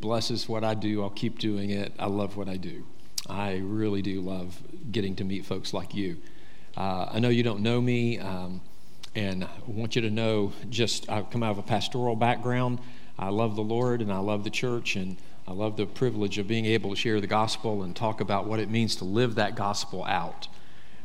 blesses what I do. I'll keep doing it. I love what I do. I really do love getting to meet folks like you. Uh, I know you don't know me, um, and I want you to know just I come out of a pastoral background. I love the Lord and I love the church, and I love the privilege of being able to share the gospel and talk about what it means to live that gospel out.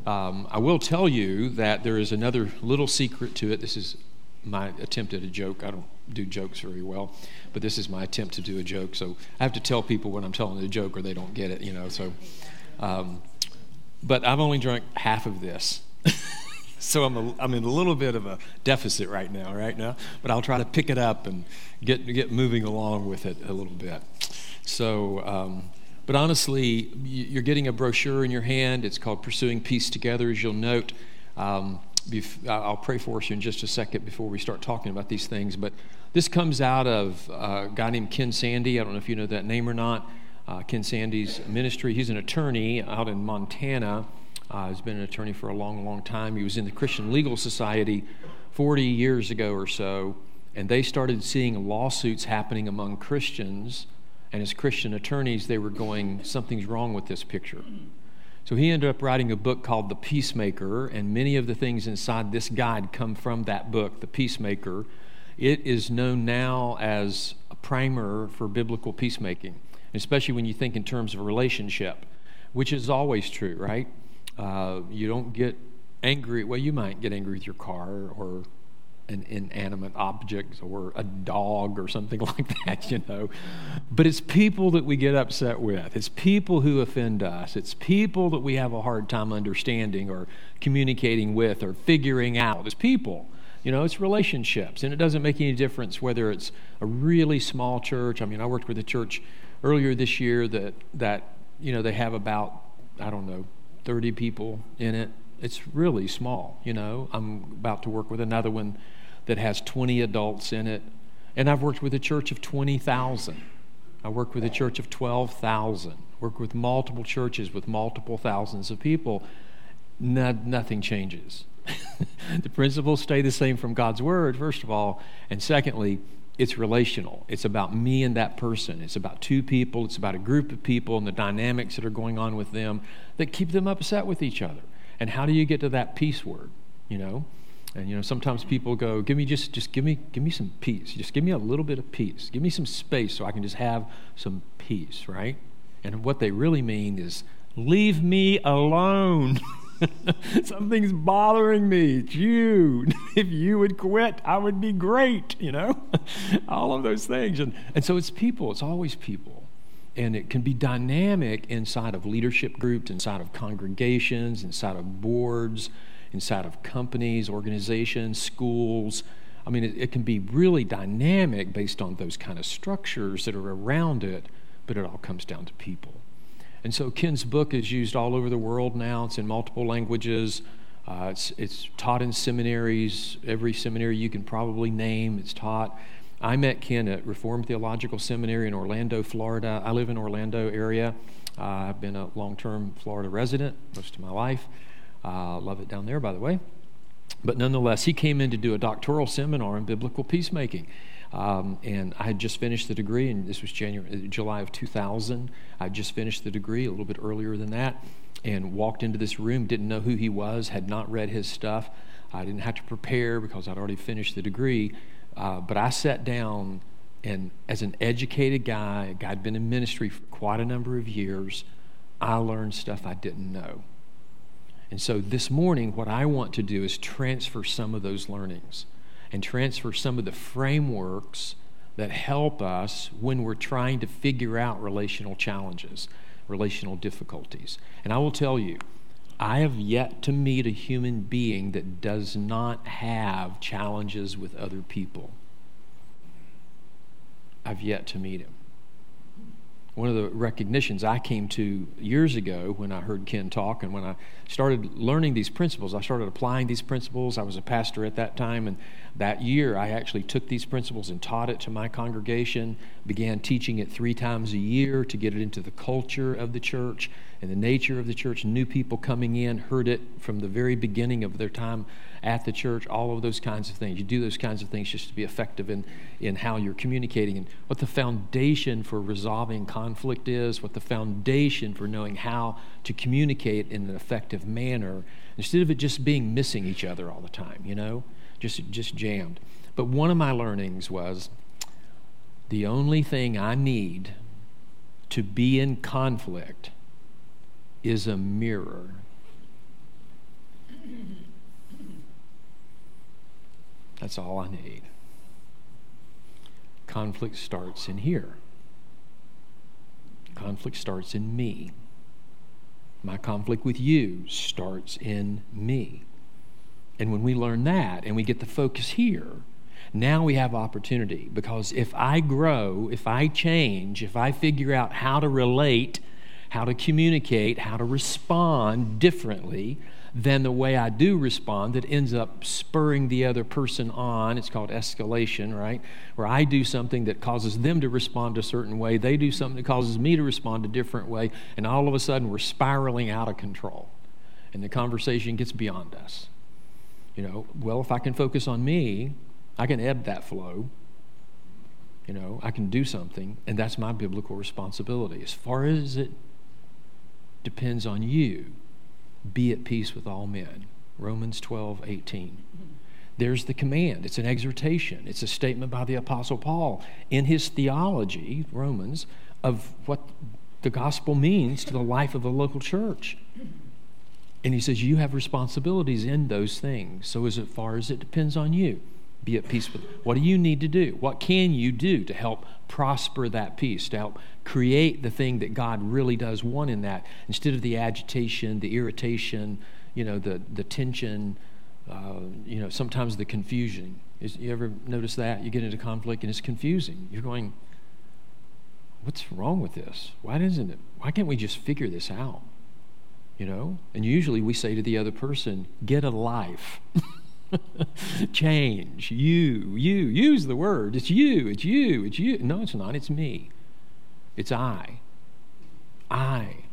Um, I will tell you that there is another little secret to it. This is my attempt at a joke. I don't do jokes very well, but this is my attempt to do a joke. So I have to tell people when I'm telling a joke or they don't get it, you know. So, um, but I've only drunk half of this. so I'm, a, I'm in a little bit of a deficit right now, right now. But I'll try to pick it up and get get moving along with it a little bit. So, um, but honestly, you're getting a brochure in your hand. It's called Pursuing Peace Together, as you'll note. Um, I'll pray for you in just a second before we start talking about these things. But this comes out of a guy named Ken Sande. I don't know if you know that name or not. Uh, Ken Sande's ministry. He's an attorney out in Montana. Uh, he's been an attorney for a long, long time. He was in the Christian Legal Society 40 years ago or so, and they started seeing lawsuits happening among Christians. And as Christian attorneys, they were going, something's wrong with this picture. So he ended up writing a book called The Peacemaker, and many of the things inside this guide come from that book, The Peacemaker. It is known now as a primer for biblical peacemaking, especially when you think in terms of relationship, which is always true, right? Uh, you don't get angry. Well, you might get angry with your car or an inanimate object or a dog or something like that, you know. But it's people that we get upset with. It's people who offend us. It's people that we have a hard time understanding or communicating with or figuring out. It's people. You know, it's relationships. And it doesn't make any difference whether it's a really small church. I mean, I worked with a church earlier this year that, that you know, they have about, I don't know, 30 people in it. It's really small, you know. I'm about to work with another one that has 20 adults in it. And I've worked with a church of 20,000. I work with a church of 12,000. Work with multiple churches with multiple thousands of people. No, nothing changes. the principles stay the same from God's word, first of all. And secondly, it's relational. It's about me and that person. It's about two people. It's about a group of people and the dynamics that are going on with them that keep them upset with each other. And how do you get to that peace word? You know? And you know, sometimes people go, "Give me just, just give me, give me some peace. Just give me a little bit of peace. Give me some space so I can just have some peace." Right? And what they really mean is, "Leave me alone. Something's bothering me. It's you. if you would quit, I would be great." You know, all of those things. And and so it's people. It's always people. And it can be dynamic inside of leadership groups, inside of congregations, inside of boards inside of companies, organizations, schools. I mean, it, it, can be really dynamic based on those kind of structures that are around it, but it all comes down to people. And so Ken's book is used all over the world now. It's in multiple languages. Uh, it's, it's taught in seminaries, every seminary you can probably name, it's taught. I met Ken at Reformed Theological Seminary in Orlando, Florida. I live in Orlando area. Uh, I've been a long-term Florida resident most of my life. Uh, love it down there, by the way. But nonetheless, he came in to do a doctoral seminar in biblical peacemaking. Um, and I had just finished the degree, and this was January, uh, July of 2000. I just finished the degree a little bit earlier than that, and walked into this room, didn't know who he was, had not read his stuff. I didn't have to prepare because I'd already finished the degree. Uh, but I sat down, and as an educated guy, a guy had been in ministry for quite a number of years, I learned stuff I didn't know. And so this morning, what I want to do is transfer some of those learnings and transfer some of the frameworks that help us when we're trying to figure out relational challenges, relational difficulties. And I will tell you, I have yet to meet a human being that does not have challenges with other people. I've yet to meet him one of the recognitions I came to years ago when I heard Ken talk and when I started learning these principles, I started applying these principles. I was a pastor at that time, and that year I actually took these principles and taught it to my congregation, began teaching it three times a year to get it into the culture of the church, and the nature of the church. New people coming in heard it from the very beginning of their time at the church, all of those kinds of things. You do those kinds of things just to be effective in, in how you're communicating and what the foundation for resolving conflict is, what the foundation for knowing how to communicate in an effective manner, instead of it just being missing each other all the time, you know, just, just jammed. But one of my learnings was the only thing I need to be in conflict is a mirror. That's all I need. Conflict starts in here. Conflict starts in me. My conflict with you starts in me. And when we learn that and we get the focus here, now we have opportunity because if I grow, if I change, if I figure out how to relate, how to communicate, how to respond differently, than the way I do respond that ends up spurring the other person on. It's called escalation, right? Where I do something that causes them to respond a certain way, they do something that causes me to respond a different way, and all of a sudden we're spiraling out of control. And the conversation gets beyond us. You know, well, if I can focus on me, I can ebb that flow. You know, I can do something, and that's my biblical responsibility. As far as it depends on you, be at peace with all men. Romans 12, 18. There's the command. It's an exhortation. It's a statement by the Apostle Paul in his theology, Romans, of what the gospel means to the life of the local church. And he says, You have responsibilities in those things. So, as far as it depends on you, be at peace with. What do you need to do? What can you do to help prosper that peace, to help create the thing that God really does want in that, instead of the agitation, the irritation, you know, the, the tension, uh, you know, sometimes the confusion. Is, you ever notice that? You get into conflict and it's confusing. You're going, what's wrong with this? Why doesn't it? Why can't we just figure this out? You know? And usually we say to the other person, get a life. Change. You, you. Use the word. It's you. It's you. It's you. No, it's not. It's me. It's I. I.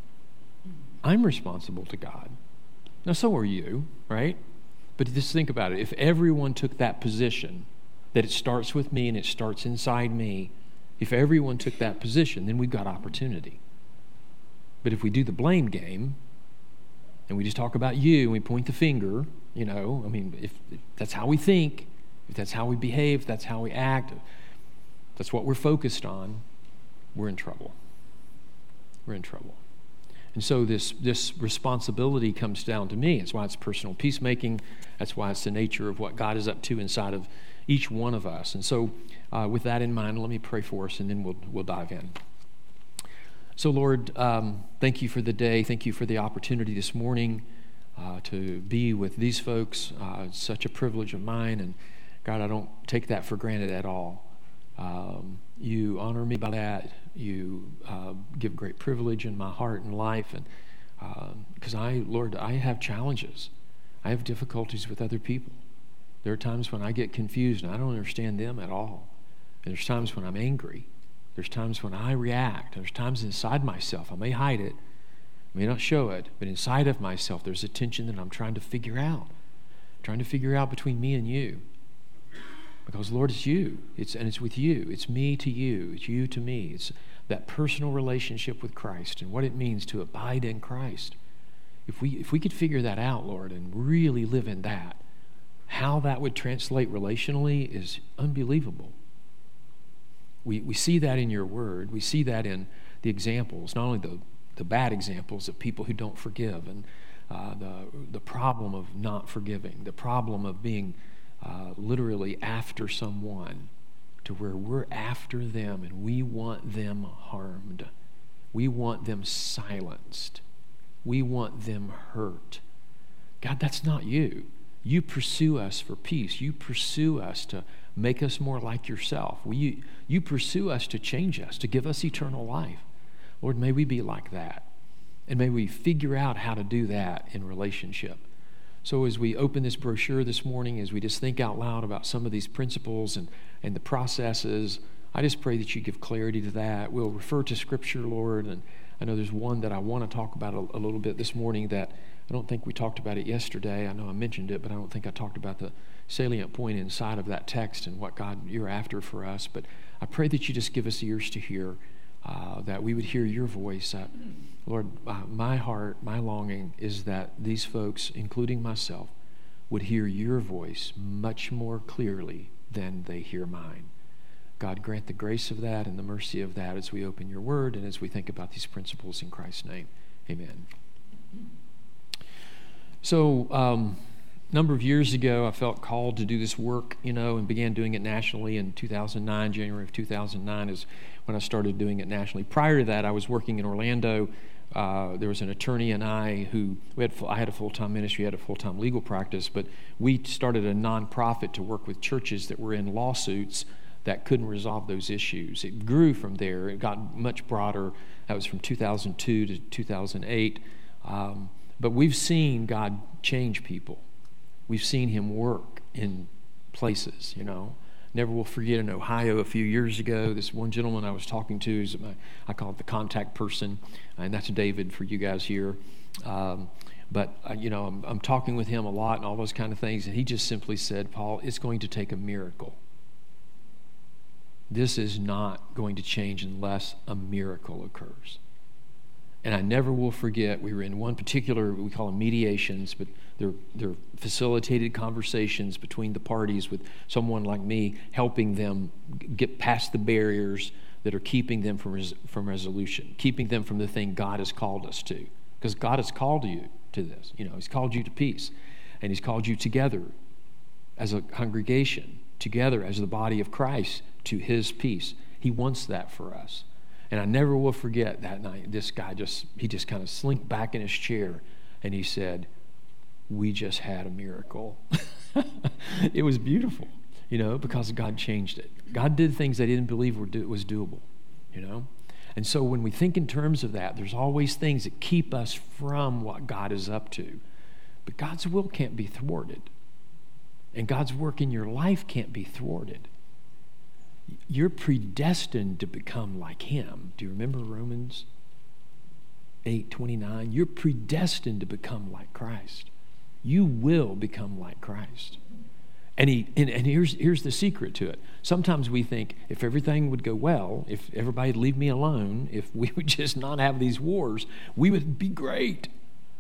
I'm responsible to God. Now, so are you, right? But just think about it. If everyone took that position, that it starts with me and it starts inside me, if everyone took that position, then we've got opportunity. But if we do the blame game and we just talk about you and we point the finger, you know, I mean, if, if that's how we think, if that's how we behave, that's how we act, that's what we're focused on, we're in trouble. We're in trouble. And so this, this responsibility comes down to me. That's why it's personal peacemaking. That's why it's the nature of what God is up to inside of each one of us. And so, uh, with that in mind, let me pray for us and then we'll, we'll dive in. So, Lord, um, thank you for the day. Thank you for the opportunity this morning uh, to be with these folks. Uh, it's such a privilege of mine, and God, I don't take that for granted at all. Um, you honor me by that. You uh, give great privilege in my heart and life, and because uh, I, Lord, I have challenges. I have difficulties with other people. There are times when I get confused and I don't understand them at all. And there's times when I'm angry. There's times when I react. There's times inside myself. I may hide it, I may not show it, but inside of myself, there's a tension that I'm trying to figure out, trying to figure out between me and you. Because, Lord, it's you, it's, and it's with you. It's me to you, it's you to me. It's that personal relationship with Christ and what it means to abide in Christ. If we, if we could figure that out, Lord, and really live in that, how that would translate relationally is unbelievable. We, we see that in your word. We see that in the examples, not only the the bad examples of people who don't forgive and uh, the, the problem of not forgiving, the problem of being uh, literally after someone to where we're after them and we want them harmed. We want them silenced. We want them hurt. God, that's not you. You pursue us for peace. You pursue us to make us more like yourself. You, you pursue us to change us, to give us eternal life. Lord, may we be like that. And may we figure out how to do that in relationship. So, as we open this brochure this morning, as we just think out loud about some of these principles and, and the processes, I just pray that you give clarity to that. We'll refer to Scripture, Lord, and I know there's one that I want to talk about a, a, little bit this morning that I don't think we talked about it yesterday. I know I mentioned it, but I don't think I talked about the salient point inside of that text and what God you're after for us. But I pray that you just give us ears to hear, uh, that we would hear your voice. Uh, Lord, uh, my heart, my longing is that these folks, including myself, would hear your voice much more clearly than they hear mine. God, grant the grace of that and the mercy of that as we open your word and as we think about these principles in Christ's name. Amen. So, um, a number of years ago, I felt called to do this work, you know, and began doing it nationally in 2009. January of 2009 is when I started doing it nationally. Prior to that, I was working in Orlando. Uh, there was an attorney and I who we had. I had a full time ministry, had a full time legal practice, but we started a nonprofit to work with churches that were in lawsuits that couldn't resolve those issues. It grew from there. It got much broader. That was from 2002 to 2008. Um, but we've seen God change people. We've seen Him work in places, you know. Never will forget in Ohio a few years ago, this one gentleman I was talking to, is my, I call it the contact person, and that's David for you guys here. Um, but, uh, you know, I'm, I'm talking with him a lot and all those kind of things, and he just simply said, Paul, it's going to take a miracle this is not going to change unless a miracle occurs. And I never will forget, we were in one particular, we call them mediations, but they're, they're facilitated conversations between the parties with someone like me helping them get past the barriers that are keeping them from, res, from resolution, keeping them from the thing God has called us to. Because God has called you to this. You know, He's called you to peace, and He's called you together as a congregation, together as the body of Christ to his peace. He wants that for us. And I never will forget that night. This guy just, he just kind of slinked back in his chair and he said, We just had a miracle. it was beautiful, you know, because God changed it. God did things they didn't believe were do, was doable, you know. And so when we think in terms of that, there's always things that keep us from what God is up to. But God's will can't be thwarted. And God's work in your life can't be thwarted you're predestined to become like him. Do you remember Romans 8 29? You're predestined to become like Christ. You will become like Christ. And, he, and, and here's, here's the secret to it. Sometimes we think if everything would go well, if everybody would leave me alone, if we would just not have these wars, we would be great.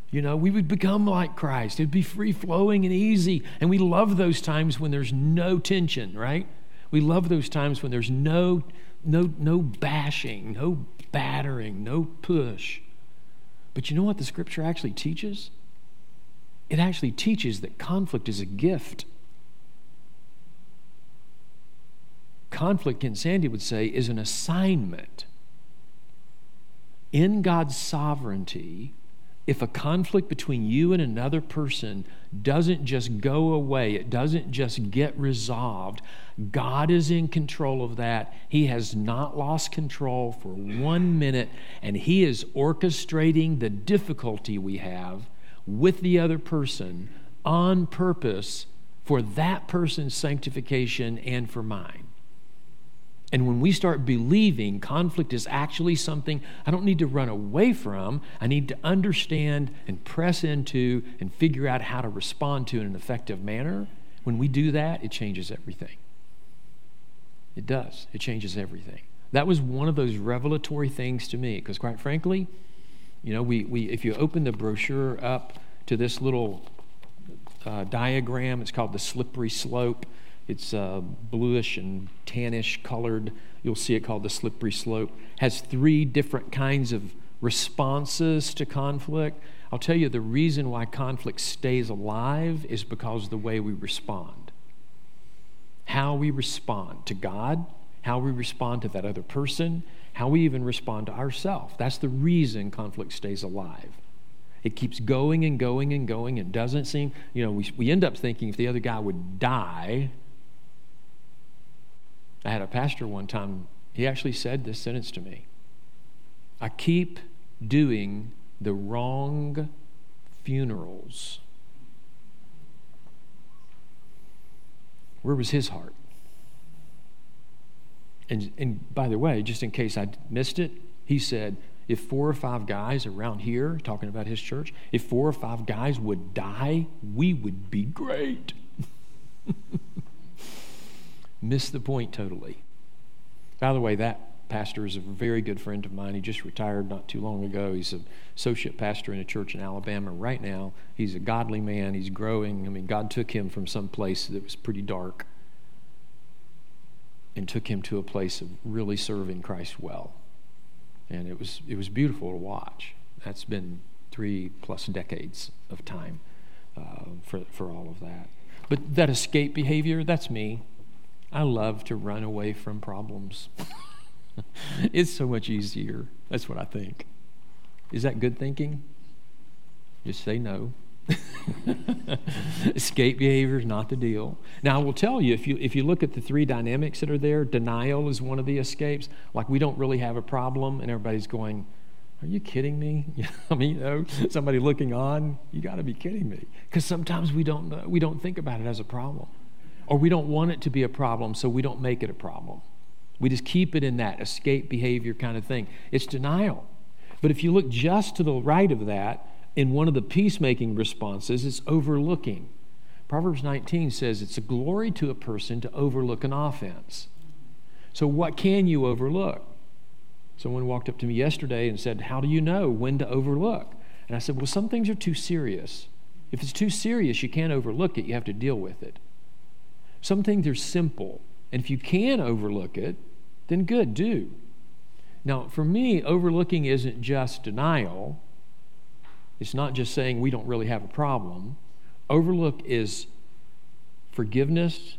You know, we would become like Christ. It'd be free flowing and easy. And we love those times when there's no tension, right? We love those times when there's no, no, no bashing, no battering, no push. But you know what the scripture actually teaches? It actually teaches that conflict is a gift. Conflict, Ken Sande would say, is an assignment. In God's sovereignty, if a conflict between you and another person doesn't just go away, it doesn't just get resolved, God is in control of that. He has not lost control for one minute, and He is orchestrating the difficulty we have with the other person on purpose for that person's sanctification and for mine. And when we start believing conflict is actually something I don't need to run away from, I need to understand and press into and figure out how to respond to in an effective manner, when we do that, it changes everything. It does, it changes everything. That was one of those revelatory things to me, because quite frankly, you know, we, we, if you open the brochure up to this little uh, diagram, it's called the slippery slope it's uh, bluish and tannish colored. You'll see it called the slippery slope. Has three different kinds of responses to conflict. I'll tell you the reason why conflict stays alive is because of the way we respond. How we respond to God, how we respond to that other person, how we even respond to ourselves. That's the reason conflict stays alive. It keeps going and going and going. and doesn't seem, you know, we, we end up thinking if the other guy would die, I had a pastor one time, he actually said this sentence to me I keep doing the wrong funerals. Where was his heart? And, and by the way, just in case I missed it, he said, if four or five guys around here, talking about his church, if four or five guys would die, we would be great. Missed the point totally. By the way, that pastor is a very good friend of mine. He just retired not too long ago. He's an associate pastor in a church in Alabama right now. He's a godly man. He's growing. I mean, God took him from some place that was pretty dark and took him to a place of really serving Christ well. And it was, it was beautiful to watch. That's been three plus decades of time uh, for, for all of that. But that escape behavior, that's me. I love to run away from problems. it's so much easier. That's what I think. Is that good thinking? Just say no. Escape behavior is not the deal. Now, I will tell you if, you if you look at the three dynamics that are there, denial is one of the escapes. Like we don't really have a problem, and everybody's going, Are you kidding me? I mean, you know, somebody looking on, you got to be kidding me. Because sometimes we don't, we don't think about it as a problem, or we don't want it to be a problem, so we don't make it a problem. We just keep it in that escape behavior kind of thing. It's denial. But if you look just to the right of that, in one of the peacemaking responses, it's overlooking. Proverbs 19 says it's a glory to a person to overlook an offense. So, what can you overlook? Someone walked up to me yesterday and said, How do you know when to overlook? And I said, Well, some things are too serious. If it's too serious, you can't overlook it, you have to deal with it. Some things are simple, and if you can overlook it, then good, do. Now, for me, overlooking isn't just denial, it's not just saying we don't really have a problem. Overlook is forgiveness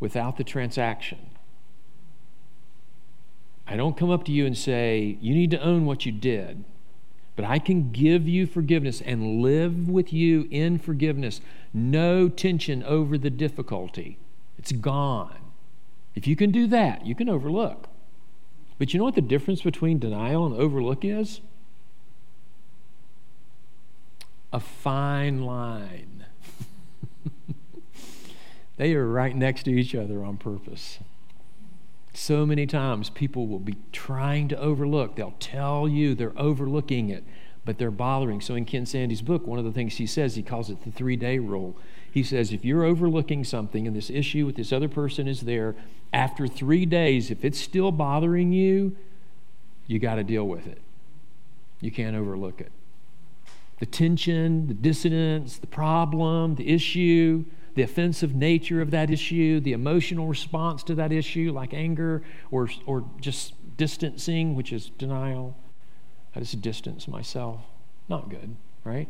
without the transaction. I don't come up to you and say, you need to own what you did, but I can give you forgiveness and live with you in forgiveness. No tension over the difficulty, it's gone. If you can do that, you can overlook. But you know what the difference between denial and overlook is? a fine line. they are right next to each other on purpose. So many times people will be trying to overlook. They'll tell you they're overlooking it, but they're bothering. So in Ken Sande's book, one of the things he says, he calls it the three day rule. He says, if you're overlooking something and this issue with this other person is there, after three days, if it's still bothering you, you got to deal with it. You can't overlook it the tension, the dissonance, the problem, the issue, the offensive nature of that issue, the emotional response to that issue, like anger or, or just distancing, which is denial. I just distance myself. Not good, right?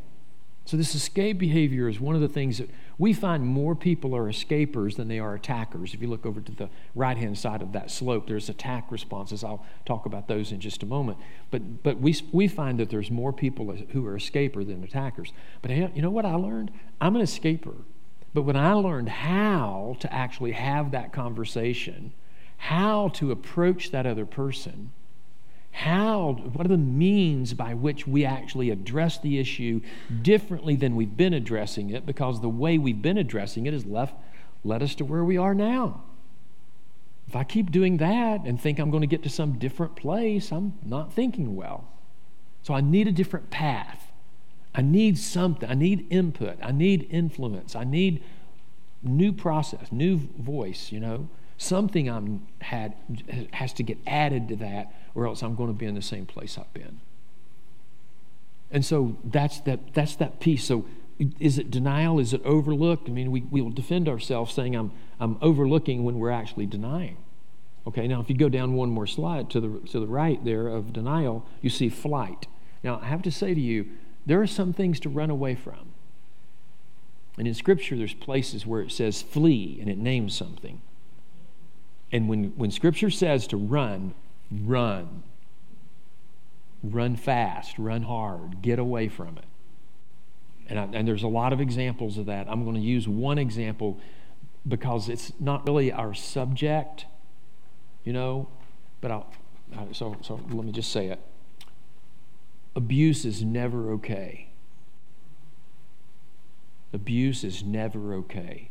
So, this escape behavior is one of the things that we find more people are escapers than they are attackers. If you look over to the right hand side of that slope, there's attack responses. I'll talk about those in just a moment. But, but we, we find that there's more people who are escaper than attackers. But you know what I learned? I'm an escaper. But when I learned how to actually have that conversation, how to approach that other person, how, what are the means by which we actually address the issue differently than we've been addressing it because the way we've been addressing it has left, led us to where we are now. If I keep doing that and think I'm going to get to some different place, I'm not thinking well. So I need a different path. I need something. I need input. I need influence. I need new process, new voice, you know. Something I'm had has to get added to that or else I'm going to be in the same place I've been. And so that's that, that's that piece. So is it denial? Is it overlooked? I mean, we, we will defend ourselves saying I'm, I'm overlooking when we're actually denying. Okay, now if you go down one more slide to the, to the right there of denial, you see flight. Now, I have to say to you, there are some things to run away from. And in Scripture, there's places where it says flee and it names something. And when, when Scripture says to run, run. Run fast, run hard, get away from it. And, I, and there's a lot of examples of that. I'm going to use one example because it's not really our subject, you know, but I'll, so, so let me just say it. Abuse is never okay. Abuse is never okay.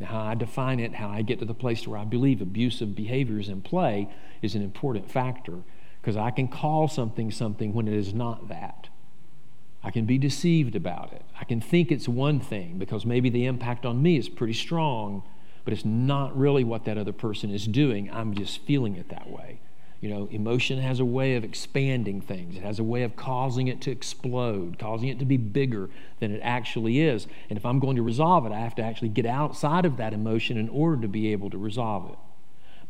Now, how I define it, how I get to the place where I believe abusive behavior is in play, is an important factor. because I can call something something when it is not that. I can be deceived about it. I can think it's one thing because maybe the impact on me is pretty strong, but it's not really what that other person is doing. I'm just feeling it that way. You know, emotion has a way of expanding things. It has a way of causing it to explode, causing it to be bigger than it actually is. And if I'm going to resolve it, I have to actually get outside of that emotion in order to be able to resolve it.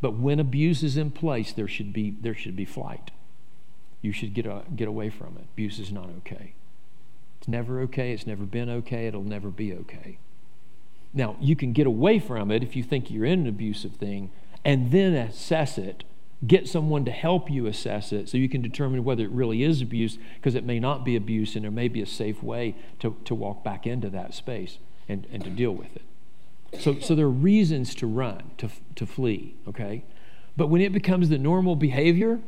But when abuse is in place, there should be, there should be flight. You should get, a, get away from it. Abuse is not okay. It's never okay. It's never been okay. It'll never be okay. Now, you can get away from it if you think you're in an abusive thing and then assess it get someone to help you assess it so you can determine whether it really is abuse because it may not be abuse and there may be a safe way to, to walk back into that space and, and to deal with it. So, so there are reasons to run, to, to flee, okay? But when it becomes the normal behavior,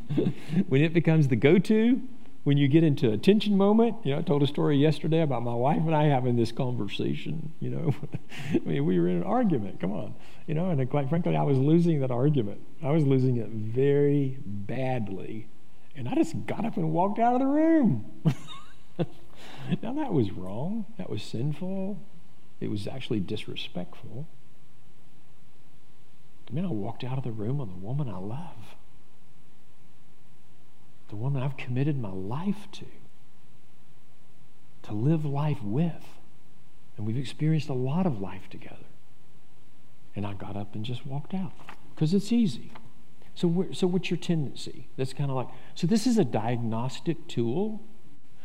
when it becomes the go to, when you get into a tension moment, you know, I told a story yesterday about my wife and I having this conversation, you know. I mean, we were in an argument, come on, you know, and quite frankly, I was losing that argument. I was losing it very badly. And I just got up and walked out of the room. now, that was wrong. That was sinful. It was actually disrespectful. I mean, I walked out of the room on the woman I love the woman I've committed my life to, to live life with. And we've experienced a lot of life together. And I got up and just walked out because it's easy. So, so what's your tendency? That's kind of like, so this is a diagnostic tool.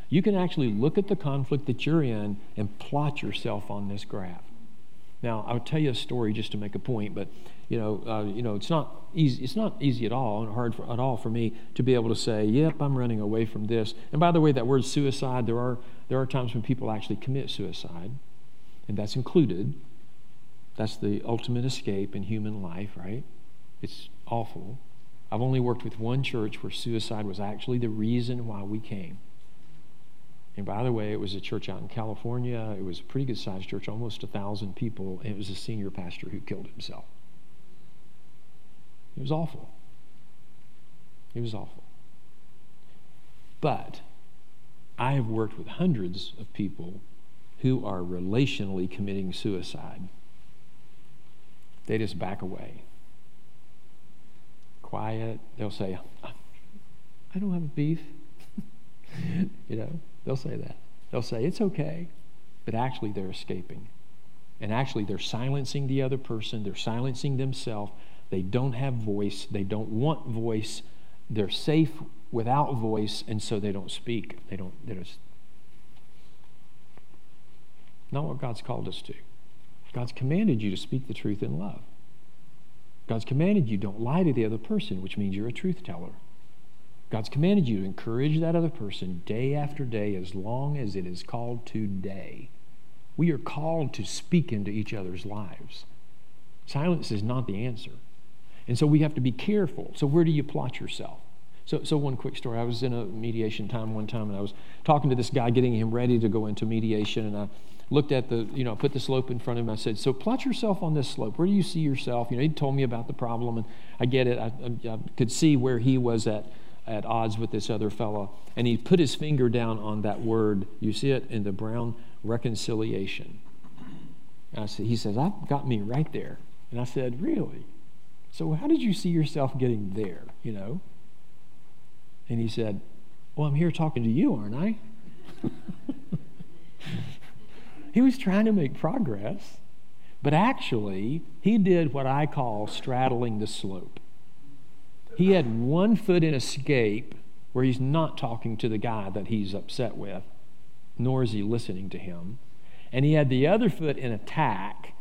You can actually look at the conflict that you're in and plot yourself on this graph. Now, I'll tell you a story just to make a point, but you know, uh, you know, it's not easy. It's not easy at all, and hard for, at all for me to be able to say, "Yep, I'm running away from this." And by the way, that word suicide, there are there are times when people actually commit suicide, and that's included. That's the ultimate escape in human life, right? It's awful. I've only worked with one church where suicide was actually the reason why we came. And by the way, it was a church out in California. It was a pretty good sized church, almost a thousand people. And it was a senior pastor who killed himself. It was awful. It was awful. But I have worked with hundreds of people who are relationally committing suicide. They just back away. Quiet. They'll say, I don't have a beef. you know, they'll say that. They'll say, it's okay. But actually, they're escaping. And actually, they're silencing the other person, they're silencing themselves, they don't have voice. They don't want voice. They're safe without voice, and so they don't speak. They don't. They just not what God's called us to. God's commanded you to speak the truth in love. God's commanded you don't lie to the other person, which means you're a truth teller. God's commanded you to encourage that other person day after day as long as it is called today. We are called to speak into each other's lives. Silence is not the answer. And so we have to be careful. So, where do you plot yourself? So, so one quick story. I was in a mediation time one time, and I was talking to this guy, getting him ready to go into mediation, and I looked at the, you know, I put the slope in front of him. I said, "So plot yourself on this slope. Where do you see yourself?" You know, he told me about the problem, and I get it. I, I, I could see where he was at at odds with this other fellow, and he put his finger down on that word. You see it in the brown reconciliation. And I said, he says, "That got me right there." And I said, "Really?" So, how did you see yourself getting there, you know? And he said, Well, I'm here talking to you, aren't I? he was trying to make progress, but actually, he did what I call straddling the slope. He had one foot in escape where he's not talking to the guy that he's upset with, nor is he listening to him. And he had the other foot in attack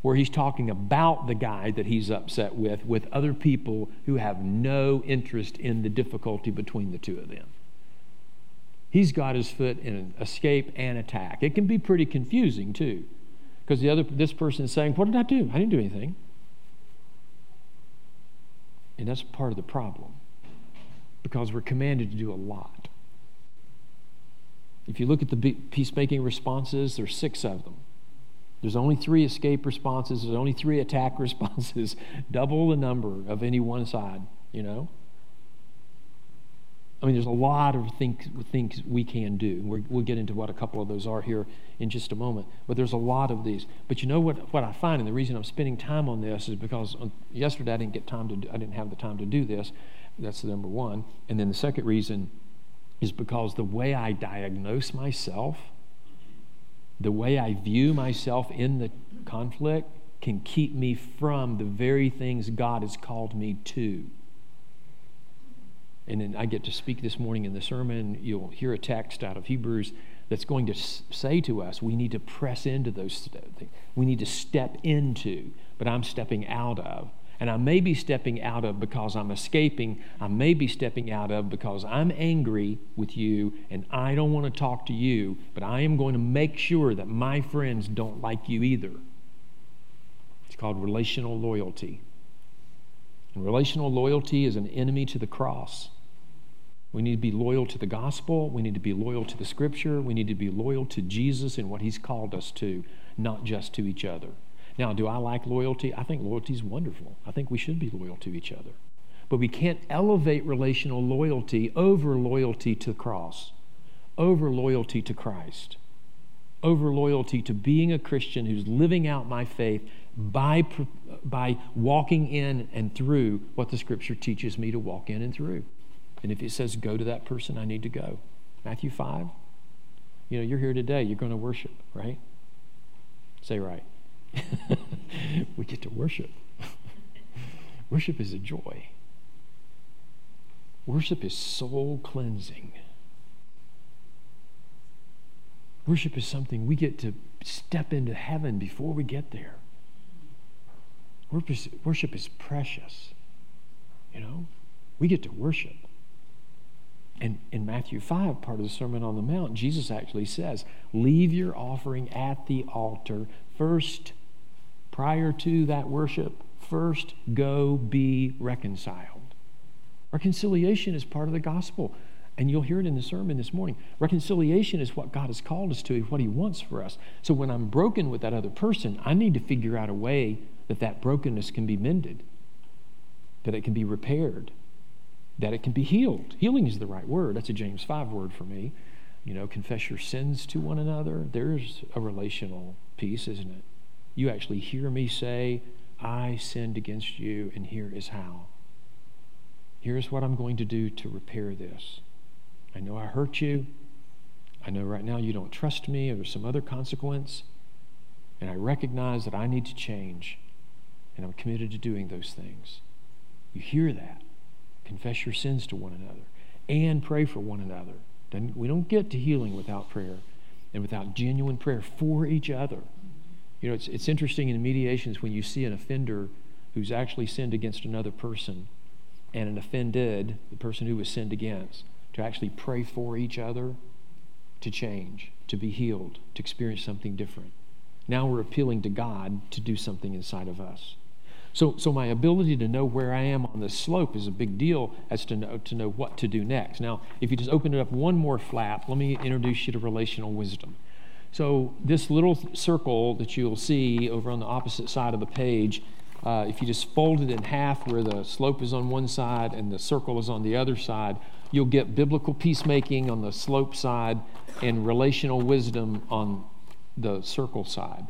where he's talking about the guy that he's upset with, with other people who have no interest in the difficulty between the two of them. He's got his foot in escape and attack. It can be pretty confusing too, because the other this person is saying, "What did I do? I didn't do anything," and that's part of the problem, because we're commanded to do a lot. If you look at the peacemaking responses, there's six of them. There's only three escape responses, there's only three attack responses, double the number of any one side, you know? I mean, there's a lot of things, things we can do. we will get into what a couple of those are here in just a moment. But there's a lot of these. But you know what, what I find, and the reason I'm spending time on this is because yesterday I didn't get time to, do, I didn't have the time to do this. That's the number one. And then the second reason is because the way I diagnose myself, the way I view myself in the conflict, can keep me from the very things God has called me to. And then I get to speak this morning in the sermon. You'll hear a text out of Hebrews that's going to say to us, we need to press into those things. We need to step into, but I'm stepping out of. And I may be stepping out of because I'm escaping. I may be stepping out of because I'm angry with you and I don't want to talk to you, but I am going to make sure that my friends don't like you either. It's called relational loyalty. And relational loyalty is an enemy to the cross. We need to be loyal to the gospel. We need to be loyal to the scripture. We need to be loyal to Jesus and what he's called us to, not just to each other. Now, do I like loyalty? I think loyalty is wonderful. I think we should be loyal to each other. But we can't elevate relational loyalty over loyalty to the cross, over loyalty to Christ, over loyalty to being a Christian who's living out my faith by, by walking in and through what the scripture teaches me to walk in and through. And if it says go to that person, I need to go. Matthew 5. You know, you're here today, you're going to worship, right? Say right. we get to worship. worship is a joy. Worship is soul cleansing. Worship is something we get to step into heaven before we get there. Worship is, precious. You know, we get to worship. And in Matthew 5, part of the Sermon on the Mount, Jesus actually says, Leave your offering at the altar first, prior to that worship. First, go be reconciled. Reconciliation is part of the gospel. And you'll hear it in the sermon this morning. Reconciliation is what God has called us to, what He wants for us. So when I'm broken with that other person, I need to figure out a way that that brokenness can be mended, that it can be repaired, that it can be healed. Healing is the right word. That's a James 5 word for me. You know, confess your sins to one another. There's a relational piece, isn't it? You actually hear me say, I sinned against you, and here is how. Here's what I'm going to do to repair this. I know I hurt you. I know right now you don't trust me, or there's some other consequence. And I recognize that I need to change, and I'm committed to doing those things. You hear that confess your sins to one another, and pray for one another. We don't get to healing without prayer and without genuine prayer for each other. You know, it's, it's interesting in mediations when you see an offender who's actually sinned against another person and an offended, the person who was sinned against, to actually pray for each other to change, to be healed, to experience something different. Now we're appealing to God to do something inside of us. So, so my ability to know where I am on the slope is a big deal as to know, to know what to do next. Now, if you just open it up one more flap, let me introduce you to relational wisdom. So this little circle that you'll see over on the opposite side of the page, uh, if you just fold it in half where the slope is on one side and the circle is on the other side, you'll get biblical peacemaking on the slope side and relational wisdom on the circle side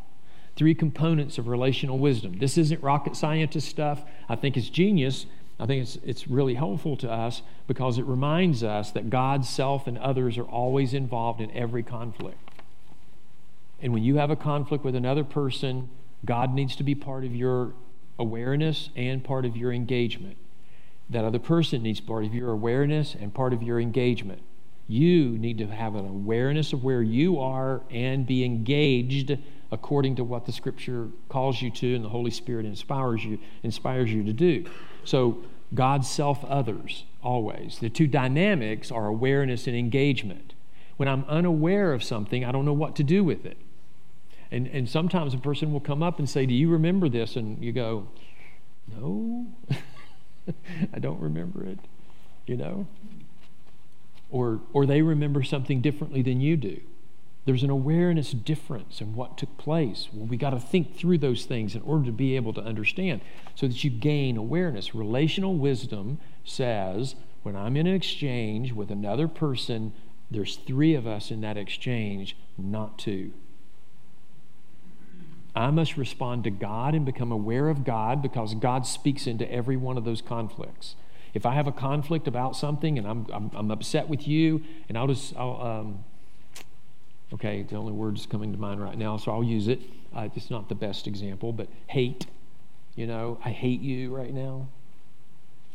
three components of relational wisdom. This isn't rocket scientist stuff. I think it's genius. I think it's, it's really helpful to us because it reminds us that God, self, and others are always involved in every conflict. And when you have a conflict with another person, God needs to be part of your awareness and part of your engagement. That other person needs part of your awareness and part of your engagement. You need to have an awareness of where you are and be engaged according to what the scripture calls you to and the Holy Spirit inspires you, inspires you to do. So God's self others always. The two dynamics are awareness and engagement. When I'm unaware of something, I don't know what to do with it. And, and sometimes a person will come up and say, Do you remember this? And you go, No, I don't remember it, you know? Or, or they remember something differently than you do. There's an awareness difference in what took place. Well, we got to think through those things in order to be able to understand so that you gain awareness. Relational wisdom says, when I'm in an exchange with another person, there's three of us in that exchange, not two. I must respond to God and become aware of God because God speaks into every one of those conflicts. If I have a conflict about something and I'm, I'm, I'm upset with you, and I'll just, I'll, um, okay, the only word is coming to mind right now, so I'll use it. Uh, it's not the best example, but hate. You know, I hate you right now.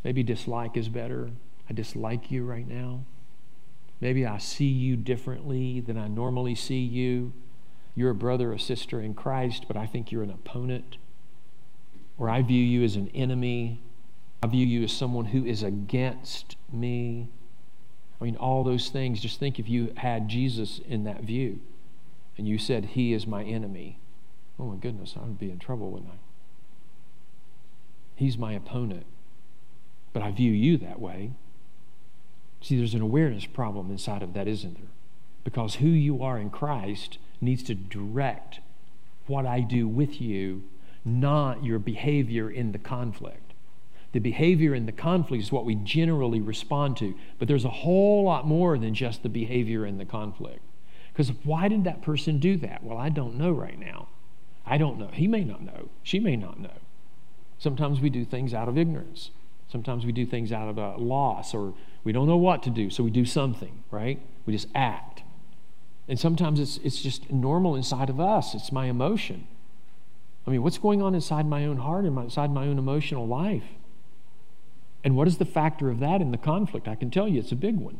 Maybe dislike is better. I dislike you right now. Maybe I see you differently than I normally see you. You're a brother or sister in Christ, but I think you're an opponent. Or I view you as an enemy. I view you as someone who is against me. I mean, all those things. Just think if you had Jesus in that view and you said, He is my enemy. Oh my goodness, I would be in trouble, wouldn't I? He's my opponent. But I view you that way. See, there's an awareness problem inside of that, isn't there? Because who you are in Christ needs to direct what I do with you, not your behavior in the conflict. The behavior in the conflict is what we generally respond to, but there's a whole lot more than just the behavior in the conflict. Because why did that person do that? Well, I don't know right now. I don't know. He may not know. She may not know. Sometimes we do things out of ignorance. Sometimes we do things out of a loss or we don't know what to do, so we do something, right? We just act. And sometimes it's, it's just normal inside of us. It's my emotion. I mean, what's going on inside my own heart and inside my own emotional life? And what is the factor of that in the conflict? I can tell you it's a big one.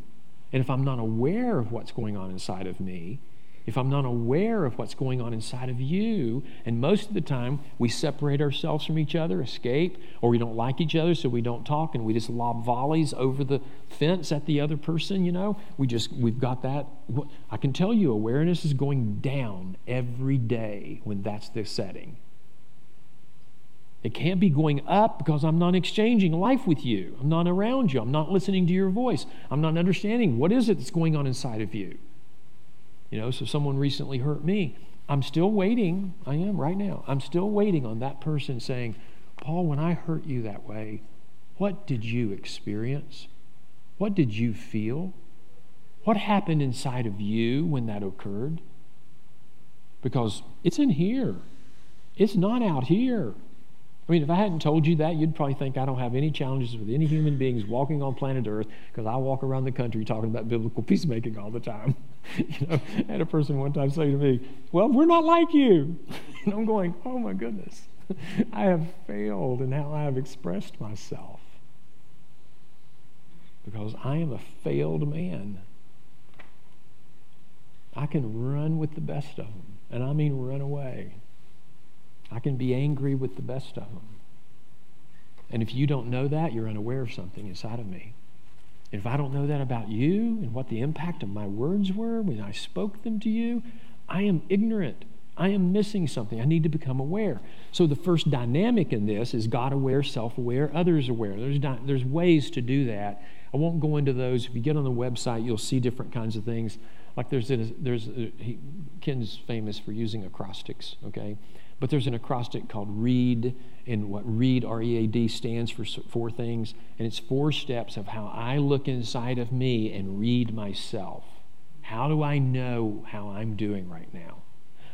And if I'm not aware of what's going on inside of me, if I'm not aware of what's going on inside of you, and most of the time we separate ourselves from each other, escape, or we don't like each other, so we don't talk, and we just lob volleys over the fence at the other person, you know, we just, we've got that. I can tell you, awareness is going down every day when that's the setting. It can't be going up because I'm not exchanging life with you. I'm not around you. I'm not listening to your voice. I'm not understanding what is it that's going on inside of you. You know, so someone recently hurt me. I'm still waiting. I am right now. I'm still waiting on that person saying, Paul, when I hurt you that way, what did you experience? What did you feel? What happened inside of you when that occurred? Because it's in here, it's not out here. I mean, if I hadn't told you that, you'd probably think I don't have any challenges with any human beings walking on planet Earth because I walk around the country talking about biblical peacemaking all the time. you know, I had a person one time say to me, Well, we're not like you. and I'm going, Oh my goodness. I have failed in how I have expressed myself because I am a failed man. I can run with the best of them, and I mean run away. I can be angry with the best of them. And if you don't know that, you're unaware of something inside of me. And if I don't know that about you and what the impact of my words were when I spoke them to you, I am ignorant. I am missing something. I need to become aware. So the first dynamic in this is God aware, self aware, others aware. There's, there's ways to do that. I won't go into those. If you get on the website, you'll see different kinds of things. Like there's, a, there's he, Ken's famous for using acrostics, okay? But there's an acrostic called READ, and what READ, R E A D, stands for four things. And it's four steps of how I look inside of me and read myself. How do I know how I'm doing right now?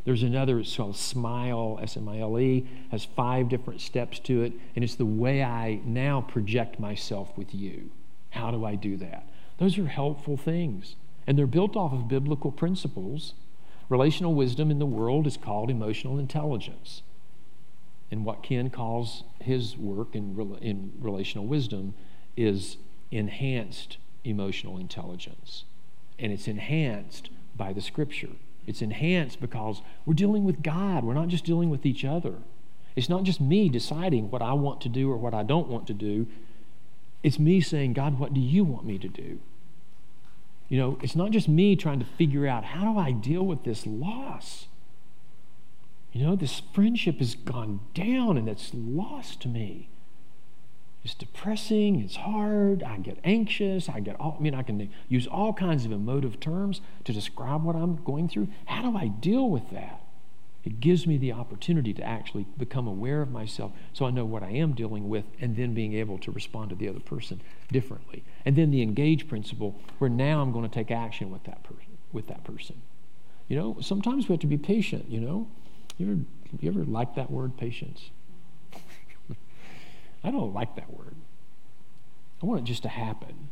There's another, it's called SMILE, S M I L E, has five different steps to it, and it's the way I now project myself with you. How do I do that? Those are helpful things, and they're built off of biblical principles Relational wisdom in the world is called emotional intelligence. And what Ken calls his work in, in relational wisdom is enhanced emotional intelligence. And it's enhanced by the scripture. It's enhanced because we're dealing with God, we're not just dealing with each other. It's not just me deciding what I want to do or what I don't want to do. It's me saying, God, what do you want me to do? You know, it's not just me trying to figure out how do I deal with this loss. You know, this friendship has gone down and it's lost to me. It's depressing, it's hard, I get anxious, I get all, I mean, I can use all kinds of emotive terms to describe what I'm going through. How do I deal with that? It gives me the opportunity to actually become aware of myself so I know what I am dealing with and then being able to respond to the other person differently. And then the engage principle where now I'm going to take action with that person with that person. You know, sometimes we have to be patient, you know. You ever, you ever like that word, patience? I don't like that word. I want it just to happen.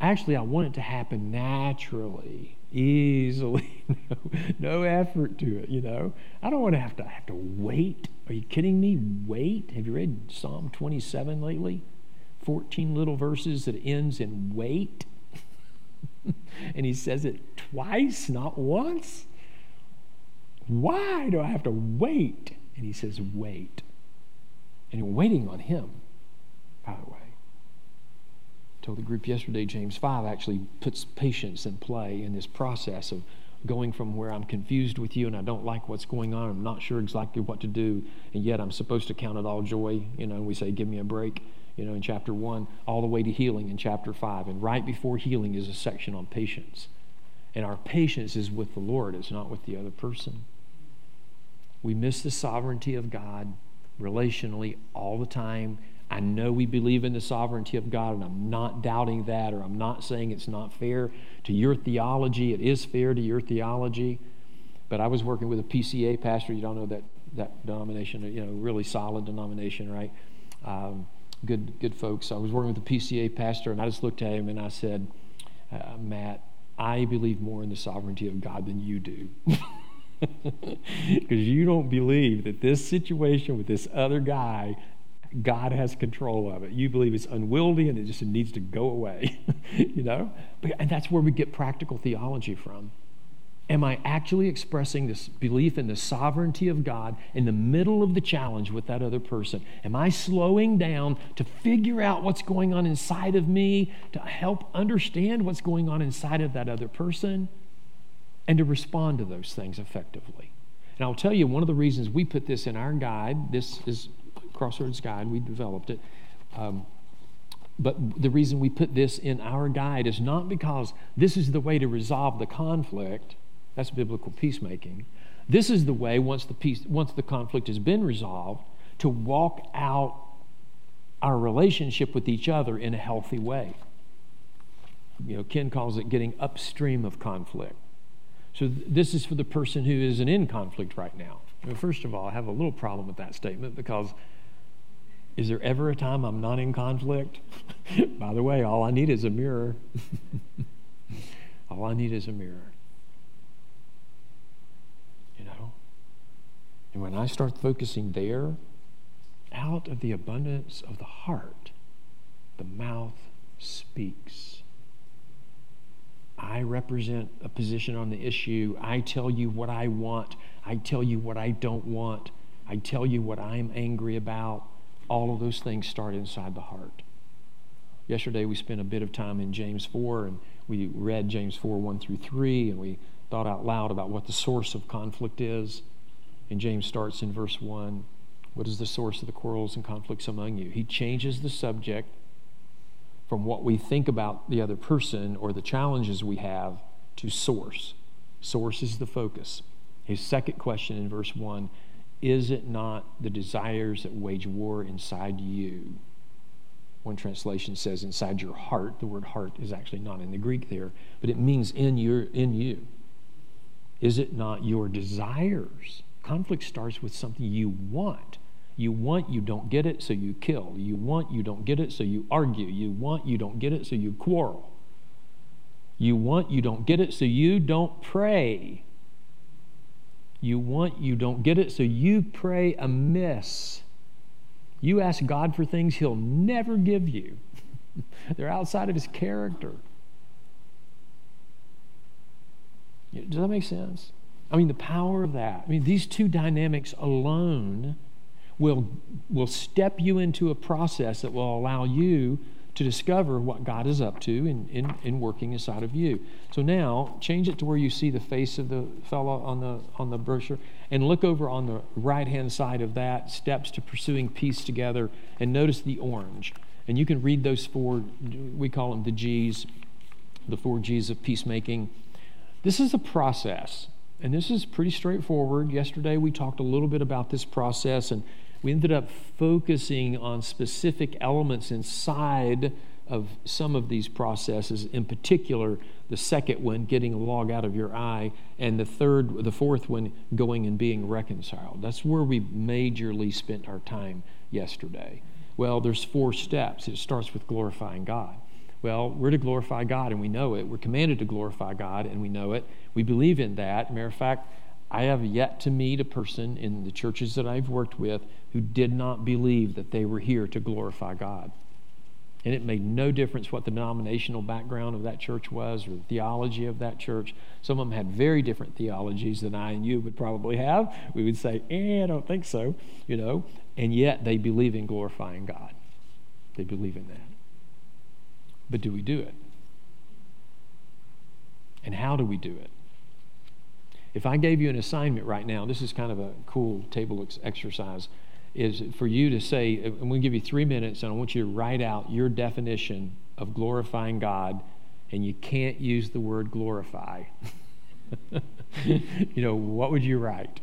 Actually, I want it to happen naturally, easily, no, no effort to it, you know. I don't want to have to have to wait. Are you kidding me? Wait? Have you read Psalm 27 lately? 14 little verses that ends in wait. and he says it twice, not once. Why do I have to wait? And he says, wait. And you're waiting on him, by the way told the group yesterday, James 5 actually puts patience in play in this process of going from where I'm confused with you and I don't like what's going on, I'm not sure exactly what to do, and yet I'm supposed to count it all joy. You know, we say, give me a break, you know, in chapter 1, all the way to healing in chapter 5. And right before healing is a section on patience. And our patience is with the Lord, it's not with the other person. We miss the sovereignty of God relationally all the time I know we believe in the sovereignty of God, and I'm not doubting that, or I'm not saying it's not fair to your theology. It is fair to your theology. But I was working with a PCA pastor. You don't know that, that denomination, you know, really solid denomination, right? Um, good, good folks. I was working with a PCA pastor, and I just looked at him and I said, uh, Matt, I believe more in the sovereignty of God than you do. Because you don't believe that this situation with this other guy God has control of it. You believe it's unwieldy and it just needs to go away, you know? And that's where we get practical theology from. Am I actually expressing this belief in the sovereignty of God in the middle of the challenge with that other person? Am I slowing down to figure out what's going on inside of me, to help understand what's going on inside of that other person, and to respond to those things effectively? And I'll tell you, one of the reasons we put this in our guide, this is Crossroads Guide. We developed it. Um, but the reason we put this in our guide is not because this is the way to resolve the conflict. That's biblical peacemaking. This is the way, once the, peace, once the conflict has been resolved, to walk out our relationship with each other in a healthy way. You know, Ken calls it getting upstream of conflict. So, th- this is for the person who isn't in conflict right now. Well, first of all, I have a little problem with that statement because is there ever a time I'm not in conflict? By the way, all I need is a mirror. all I need is a mirror. You know? And when I start focusing there, out of the abundance of the heart, the mouth speaks. I represent a position on the issue. I tell you what I want. I tell you what I don't want. I tell you what I'm angry about all of those things start inside the heart. Yesterday, we spent a bit of time in James 4, and we read James 4 1 through 3, and we thought out loud about what the source of conflict is. And James starts in verse 1 What is the source of the quarrels and conflicts among you? He changes the subject from what we think about the other person or the challenges we have to source. Source is the focus. His second question in verse 1 is it not the desires that wage war inside you? One translation says inside your heart. The word heart is actually not in the Greek there, but it means in your in you. Is it not your desires? Conflict starts with something you want. You want, you don't get it, so you kill. You want, you don't get it, so you argue. You want, you don't get it, so you quarrel. You want, you don't get it, so you don't pray. You want, you don't get it, so you pray amiss. You ask God for things He'll never give you, they're outside of His character. Does that make sense? I mean, the power of that. I mean, these two dynamics alone will, will step you into a process that will allow you to discover what God is up to in, in, in working inside of you. So now, change it to where you see the face of the fellow on the, on the brochure and look over on the right hand side of that, steps to pursuing peace together, and notice the orange. And you can read those four, we call them the G's, the four G's of peacemaking. This is a process. And this is pretty straightforward. Yesterday we talked a little bit about this process, and we ended up focusing on specific elements inside of some of these processes, in particular, the second one, getting a log out of your eye, and the third, the fourth one, going and being reconciled. That's where we majorly spent our time yesterday. Well, there's four steps. It starts with glorifying God. Well, we're to glorify God and we know it. We're commanded to glorify God and we know it. We believe in that. Matter of fact, I have yet to meet a person in the churches that I've worked with who did not believe that they were here to glorify God. And it made no difference what the denominational background of that church was or the theology of that church. Some of them had very different theologies than I and you would probably have. We would say, eh, I don't think so, you know. And yet they believe in glorifying God. They believe in that. But do we do it? And how do we do it? If I gave you an assignment right now, this is kind of a cool table exercise, is for you to say, I'm going to give you three minutes, and I want you to write out your definition of glorifying God, and you can't use the word glorify. you know, what would you write?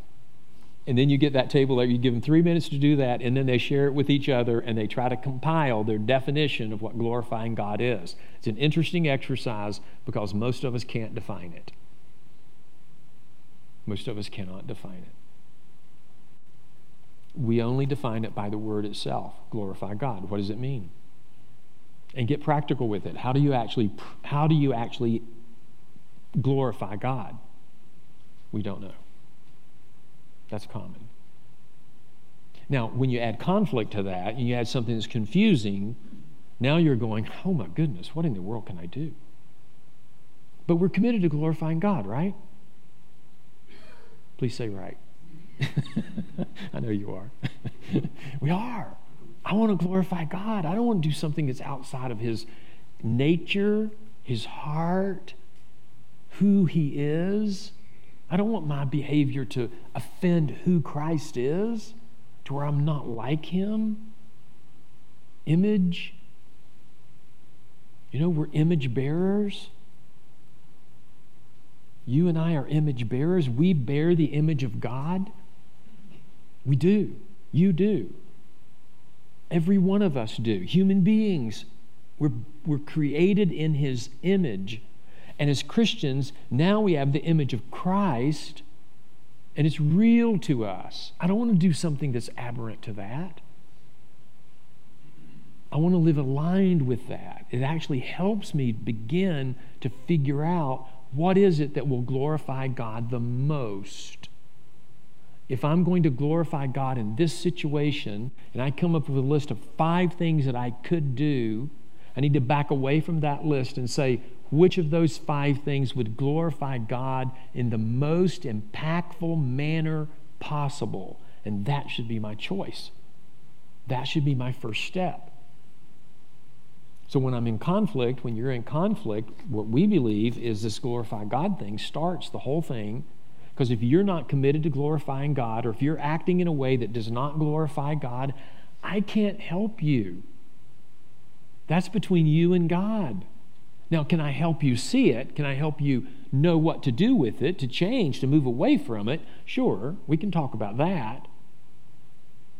And then you get that table there, you give them three minutes to do that, and then they share it with each other and they try to compile their definition of what glorifying God is. It's an interesting exercise because most of us can't define it. Most of us cannot define it. We only define it by the word itself glorify God. What does it mean? And get practical with it. How do you actually, how do you actually glorify God? We don't know. That's common. Now, when you add conflict to that and you add something that's confusing, now you're going, oh my goodness, what in the world can I do? But we're committed to glorifying God, right? Please say right. I know you are. we are. I want to glorify God. I don't want to do something that's outside of His nature, His heart, who He is. I don't want my behavior to offend who Christ is, to where I'm not like him. Image. You know, we're image bearers. You and I are image bearers. We bear the image of God. We do. You do. Every one of us do. Human beings, we're, we're created in His image. And as Christians, now we have the image of Christ, and it's real to us. I don't want to do something that's aberrant to that. I want to live aligned with that. It actually helps me begin to figure out what is it that will glorify God the most. If I'm going to glorify God in this situation, and I come up with a list of five things that I could do, I need to back away from that list and say, which of those five things would glorify God in the most impactful manner possible? And that should be my choice. That should be my first step. So when I'm in conflict, when you're in conflict, what we believe is this glorify God thing starts the whole thing. Because if you're not committed to glorifying God, or if you're acting in a way that does not glorify God, I can't help you. That's between you and God. Now, can I help you see it? Can I help you know what to do with it, to change, to move away from it? Sure, we can talk about that.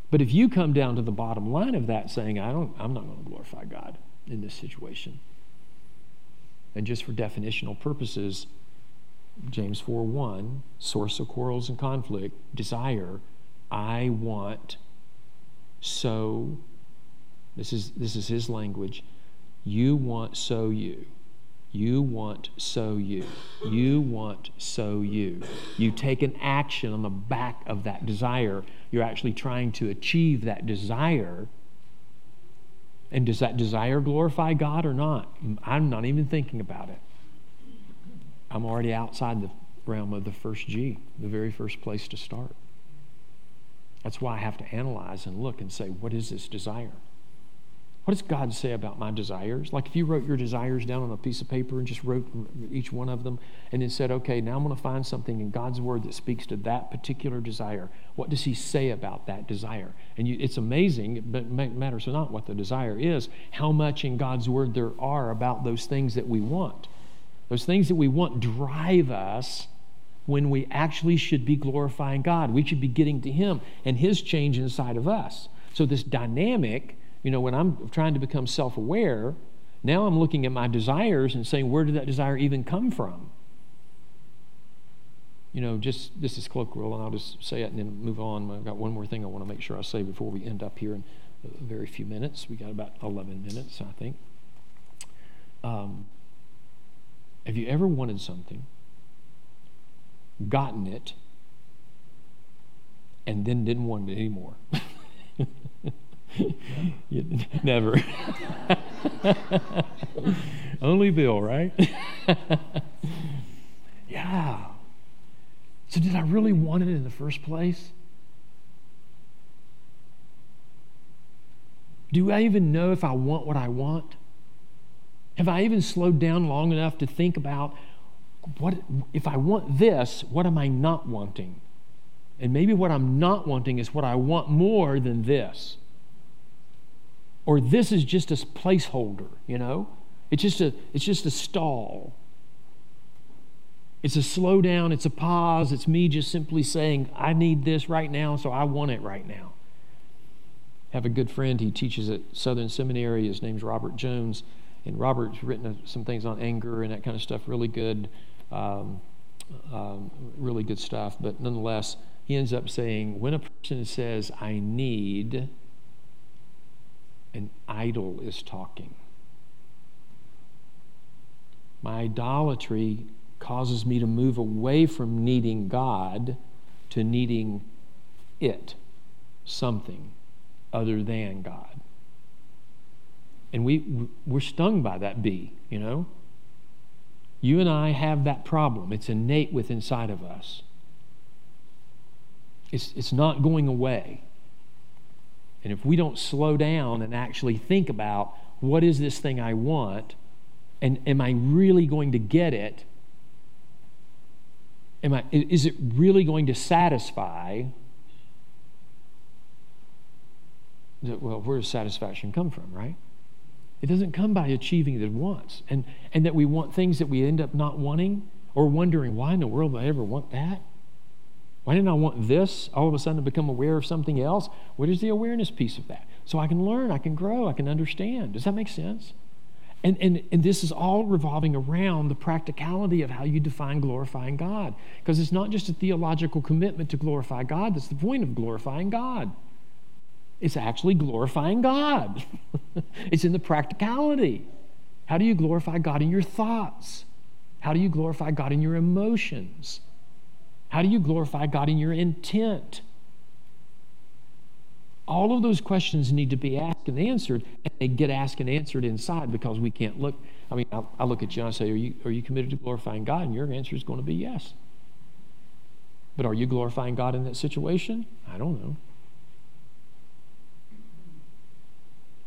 But if you come down to the bottom line of that saying, I don't, I'm not going to glorify God in this situation. And just for definitional purposes, James 4 1, source of quarrels and conflict, desire, I want, so, this is, this is his language, you want, so you. You want, so you. You want, so you. You take an action on the back of that desire. You're actually trying to achieve that desire. And does that desire glorify God or not? I'm not even thinking about it. I'm already outside the realm of the first G, the very first place to start. That's why I have to analyze and look and say, what is this desire? What does God say about my desires? Like if you wrote your desires down on a piece of paper and just wrote each one of them and then said, okay, now I'm going to find something in God's word that speaks to that particular desire. What does He say about that desire? And you, it's amazing, but it matters not what the desire is, how much in God's word there are about those things that we want. Those things that we want drive us when we actually should be glorifying God. We should be getting to Him and His change inside of us. So, this dynamic, you know, when I'm trying to become self aware, now I'm looking at my desires and saying, where did that desire even come from? You know, just this is colloquial, and I'll just say it and then move on. I've got one more thing I want to make sure I say before we end up here in a very few minutes. We got about 11 minutes, I think. Um, have you ever wanted something, gotten it, and then didn't want it anymore? Never. Only Bill, right? yeah. So, did I really want it in the first place? Do I even know if I want what I want? Have I even slowed down long enough to think about what if I want this, what am I not wanting? And maybe what I'm not wanting is what I want more than this. Or this is just a placeholder, you know? It's just a it's just a stall. It's a slowdown, it's a pause, it's me just simply saying, I need this right now, so I want it right now. I have a good friend, he teaches at Southern Seminary. His name's Robert Jones and Robert's written some things on anger and that kind of stuff, really good, um, um, really good stuff. But nonetheless, he ends up saying when a person says, I need, an idol is talking. My idolatry causes me to move away from needing God to needing it, something other than God. And we, we're stung by that bee, you know? You and I have that problem. It's innate within inside of us. It's, it's not going away. And if we don't slow down and actually think about what is this thing I want, and am I really going to get it? Am I, is it really going to satisfy? Well, where does satisfaction come from, right? It doesn't come by achieving it once. And, and that we want things that we end up not wanting or wondering, why in the world would I ever want that? Why didn't I want this all of a sudden to become aware of something else? What is the awareness piece of that? So I can learn, I can grow, I can understand. Does that make sense? And, and, and this is all revolving around the practicality of how you define glorifying God. Because it's not just a theological commitment to glorify God, that's the point of glorifying God. It's actually glorifying God. it's in the practicality. How do you glorify God in your thoughts? How do you glorify God in your emotions? How do you glorify God in your intent? All of those questions need to be asked and answered, and they get asked and answered inside because we can't look. I mean, I, I look at you and I say, are you, are you committed to glorifying God? And your answer is going to be yes. But are you glorifying God in that situation? I don't know.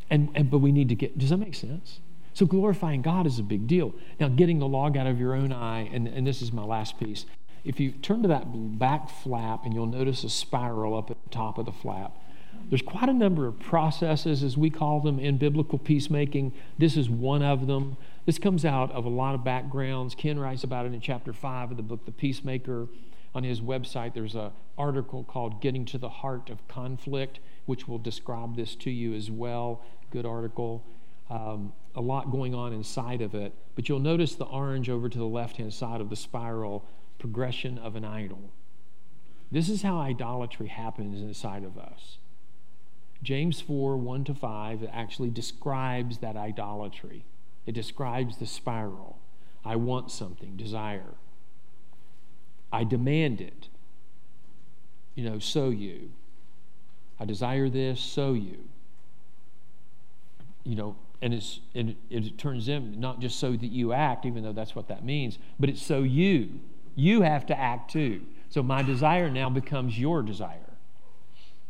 And, and, but we need to get, does that make sense? So glorifying God is a big deal. Now, getting the log out of your own eye, and, and this is my last piece. If you turn to that back flap, and you'll notice a spiral up at the top of the flap, there's quite a number of processes, as we call them, in biblical peacemaking. This is one of them. This comes out of a lot of backgrounds. Ken writes about it in chapter 5 of the book, The Peacemaker. On his website, there's an article called Getting to the Heart of Conflict, which will describe this to you as well good article. Um, a lot going on inside of it. But you'll notice the orange over to the left hand side of the spiral progression of an idol. This is how idolatry happens inside of us. James 4 1 to 5 actually describes that idolatry, it describes the spiral. I want something, desire. I demand it. You know, so you. I desire this, so you you know, and, it's, and it, it turns in not just so that you act, even though that's what that means, but it's so you. You have to act too. So my desire now becomes your desire.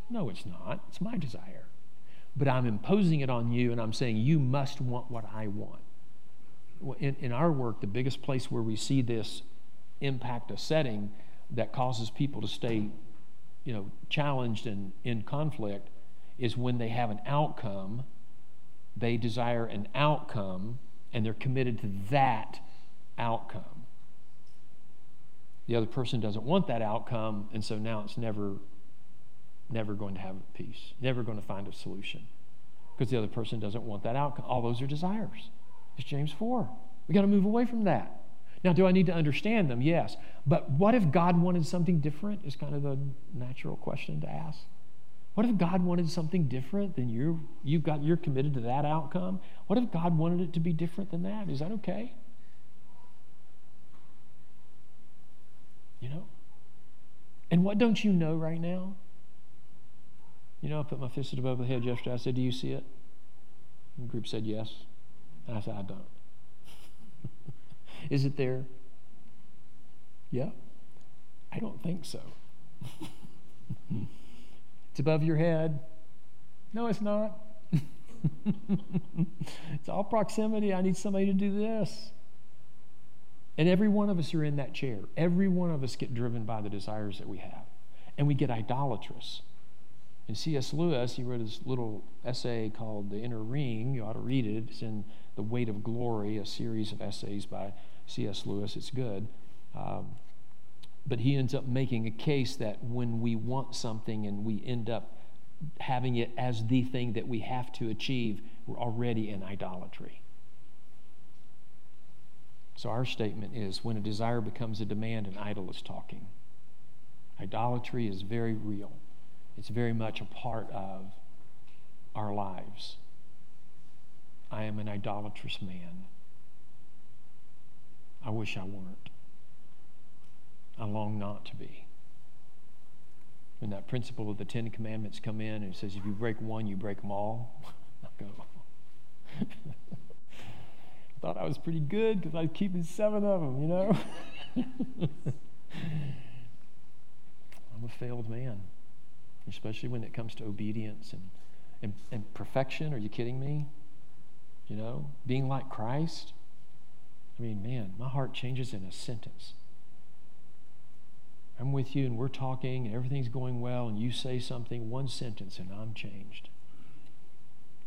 No, it's not. It's my desire. But I'm imposing it on you and I'm saying, you must want what I want. In, in our work, the biggest place where we see this impact a setting that causes people to stay you know, challenged and in conflict is when they have an outcome they desire an outcome and they're committed to that outcome. The other person doesn't want that outcome, and so now it's never, never going to have peace, never going to find a solution because the other person doesn't want that outcome. All those are desires. It's James 4. We got to move away from that. Now, do I need to understand them? Yes. But what if God wanted something different? Is kind of the natural question to ask. What if God wanted something different than you you've got you're committed to that outcome? What if God wanted it to be different than that? Is that okay? You know? And what don't you know right now? You know, I put my fist above the head yesterday. I said, Do you see it? And the group said yes. And I said, I don't. Is it there? Yeah. I don't think so. it's above your head. No, it's not. it's all proximity. I need somebody to do this. And every one of us are in that chair. Every one of us get driven by the desires that we have. And we get idolatrous. And C.S. Lewis, he wrote this little essay called The Inner Ring. You ought to read it. It's in The Weight of Glory, a series of essays by C.S. Lewis. It's good. Um, but he ends up making a case that when we want something and we end up having it as the thing that we have to achieve, we're already in idolatry. So our statement is when a desire becomes a demand, an idol is talking. Idolatry is very real, it's very much a part of our lives. I am an idolatrous man. I wish I weren't. I long not to be. When that principle of the Ten Commandments come in and it says, if you break one, you break them all, I go. Thought I was pretty good because I was keeping seven of them, you know? I'm a failed man, especially when it comes to obedience and, and, and perfection. Are you kidding me? You know, being like Christ. I mean, man, my heart changes in a sentence. I'm with you and we're talking and everything's going well, and you say something, one sentence, and I'm changed.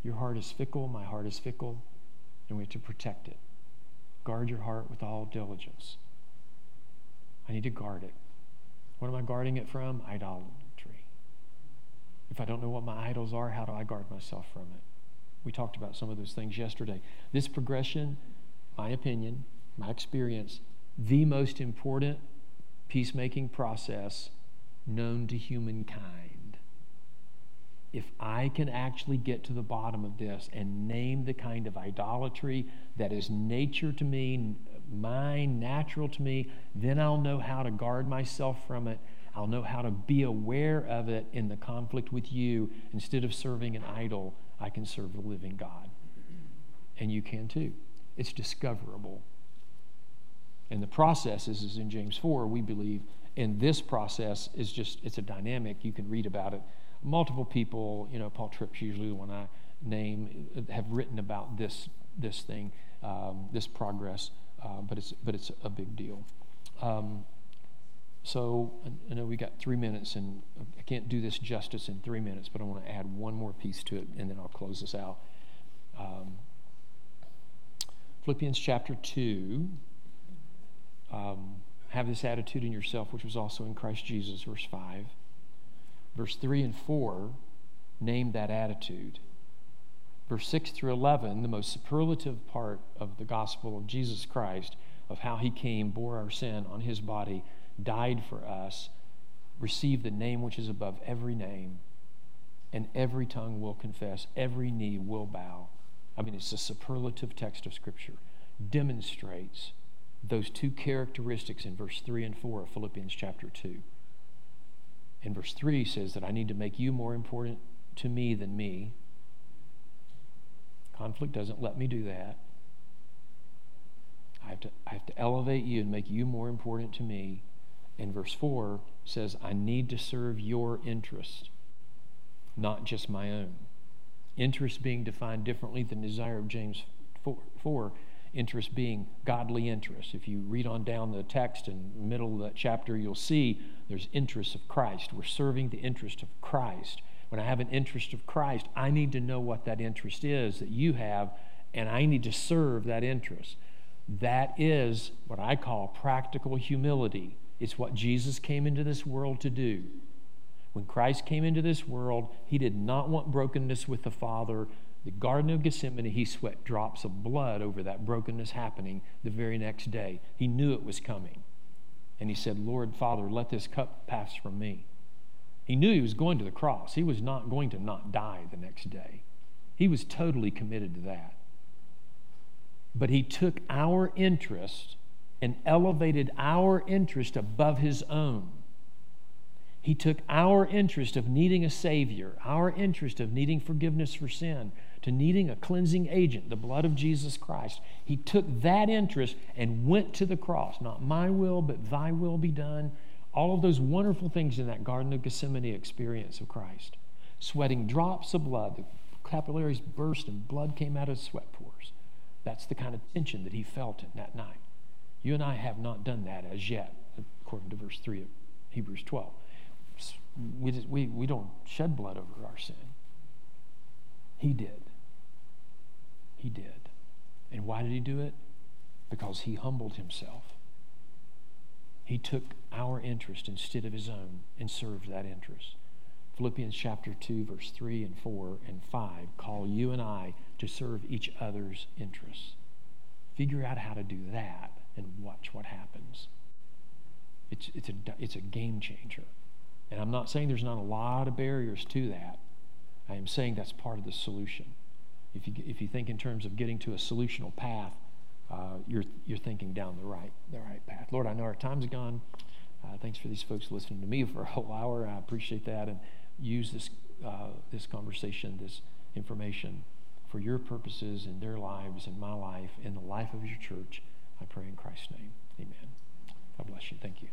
Your heart is fickle, my heart is fickle and we have to protect it. Guard your heart with all diligence. I need to guard it. What am I guarding it from? Idolatry. If I don't know what my idols are, how do I guard myself from it? We talked about some of those things yesterday. This progression, my opinion, my experience, the most important peacemaking process known to humankind if I can actually get to the bottom of this and name the kind of idolatry that is nature to me, mine, natural to me, then I'll know how to guard myself from it. I'll know how to be aware of it in the conflict with you. Instead of serving an idol, I can serve the living God. And you can too. It's discoverable. And the process is, is in James 4, we believe, and this process is just, it's a dynamic. You can read about it multiple people, you know, Paul Tripp's usually the one I name, have written about this, this thing, um, this progress, uh, but, it's, but it's a big deal. Um, so I know we got three minutes, and I can't do this justice in three minutes, but I want to add one more piece to it, and then I'll close this out. Um, Philippians chapter 2. Um, have this attitude in yourself, which was also in Christ Jesus, verse 5 verse 3 and 4 name that attitude. Verse 6 through 11, the most superlative part of the gospel of Jesus Christ, of how he came, bore our sin on his body, died for us, received the name which is above every name, and every tongue will confess, every knee will bow. I mean, it's a superlative text of Scripture, demonstrates those two characteristics in verse 3 and 4 of Philippians chapter 2 in verse 3 says that I need to make you more important to me than me. Conflict doesn't let me do that. I have to, I have to elevate you and make you more important to me. And verse 4 says, I need to serve your interest, not just my own. Interest being defined differently than desire of James 4, 4 interest being godly interest. If you read on down the text in the middle of that chapter, you'll see there's interests of Christ. We're serving the interest of Christ. When I have an interest of Christ, I need to know what that interest is that you have, and I need to serve that interest. That is what I call practical humility. It's what Jesus came into this world to do. When Christ came into this world, he did not want brokenness with the Father. The Garden of Gethsemane, he sweat drops of blood over that brokenness happening the very next day. He knew it was coming. And he said, Lord, Father, let this cup pass from me. He knew he was going to the cross. He was not going to not die the next day. He was totally committed to that. But he took our interest and elevated our interest above his own. He took our interest of needing a Savior, our interest of needing forgiveness for sin, to needing a cleansing agent, the blood of Jesus Christ. He took that interest and went to the cross. Not my will, but thy will be done. All of those wonderful things in that Garden of Gethsemane experience of Christ. Sweating drops of blood, the capillaries burst and blood came out of sweat pores. That's the kind of tension that he felt in that night. You and I have not done that as yet, according to verse 3 of Hebrews 12 we, just, we, we don't shed blood over our sin. He did. He did. And why did he do it? Because he humbled himself. He took our interest instead of his own and served that interest. Philippians chapter 2, verse 3 and 4 and 5 call you and I to serve each other's interests. Figure out how to do that and watch what happens. It's, it's, a, it's a game changer. And I'm not saying there's not a lot of barriers to that. I am saying that's part of the solution. If you, if you think in terms of getting to a solutional path, uh, you're, you're thinking down the right, the right path. Lord, I know our time's gone. Uh, thanks for these folks listening to me for a whole hour. I appreciate that. And use this, uh, this conversation, this information for your purposes in their lives, in my life, in the life of your church. I pray in Christ's name. Amen. God bless you. Thank you.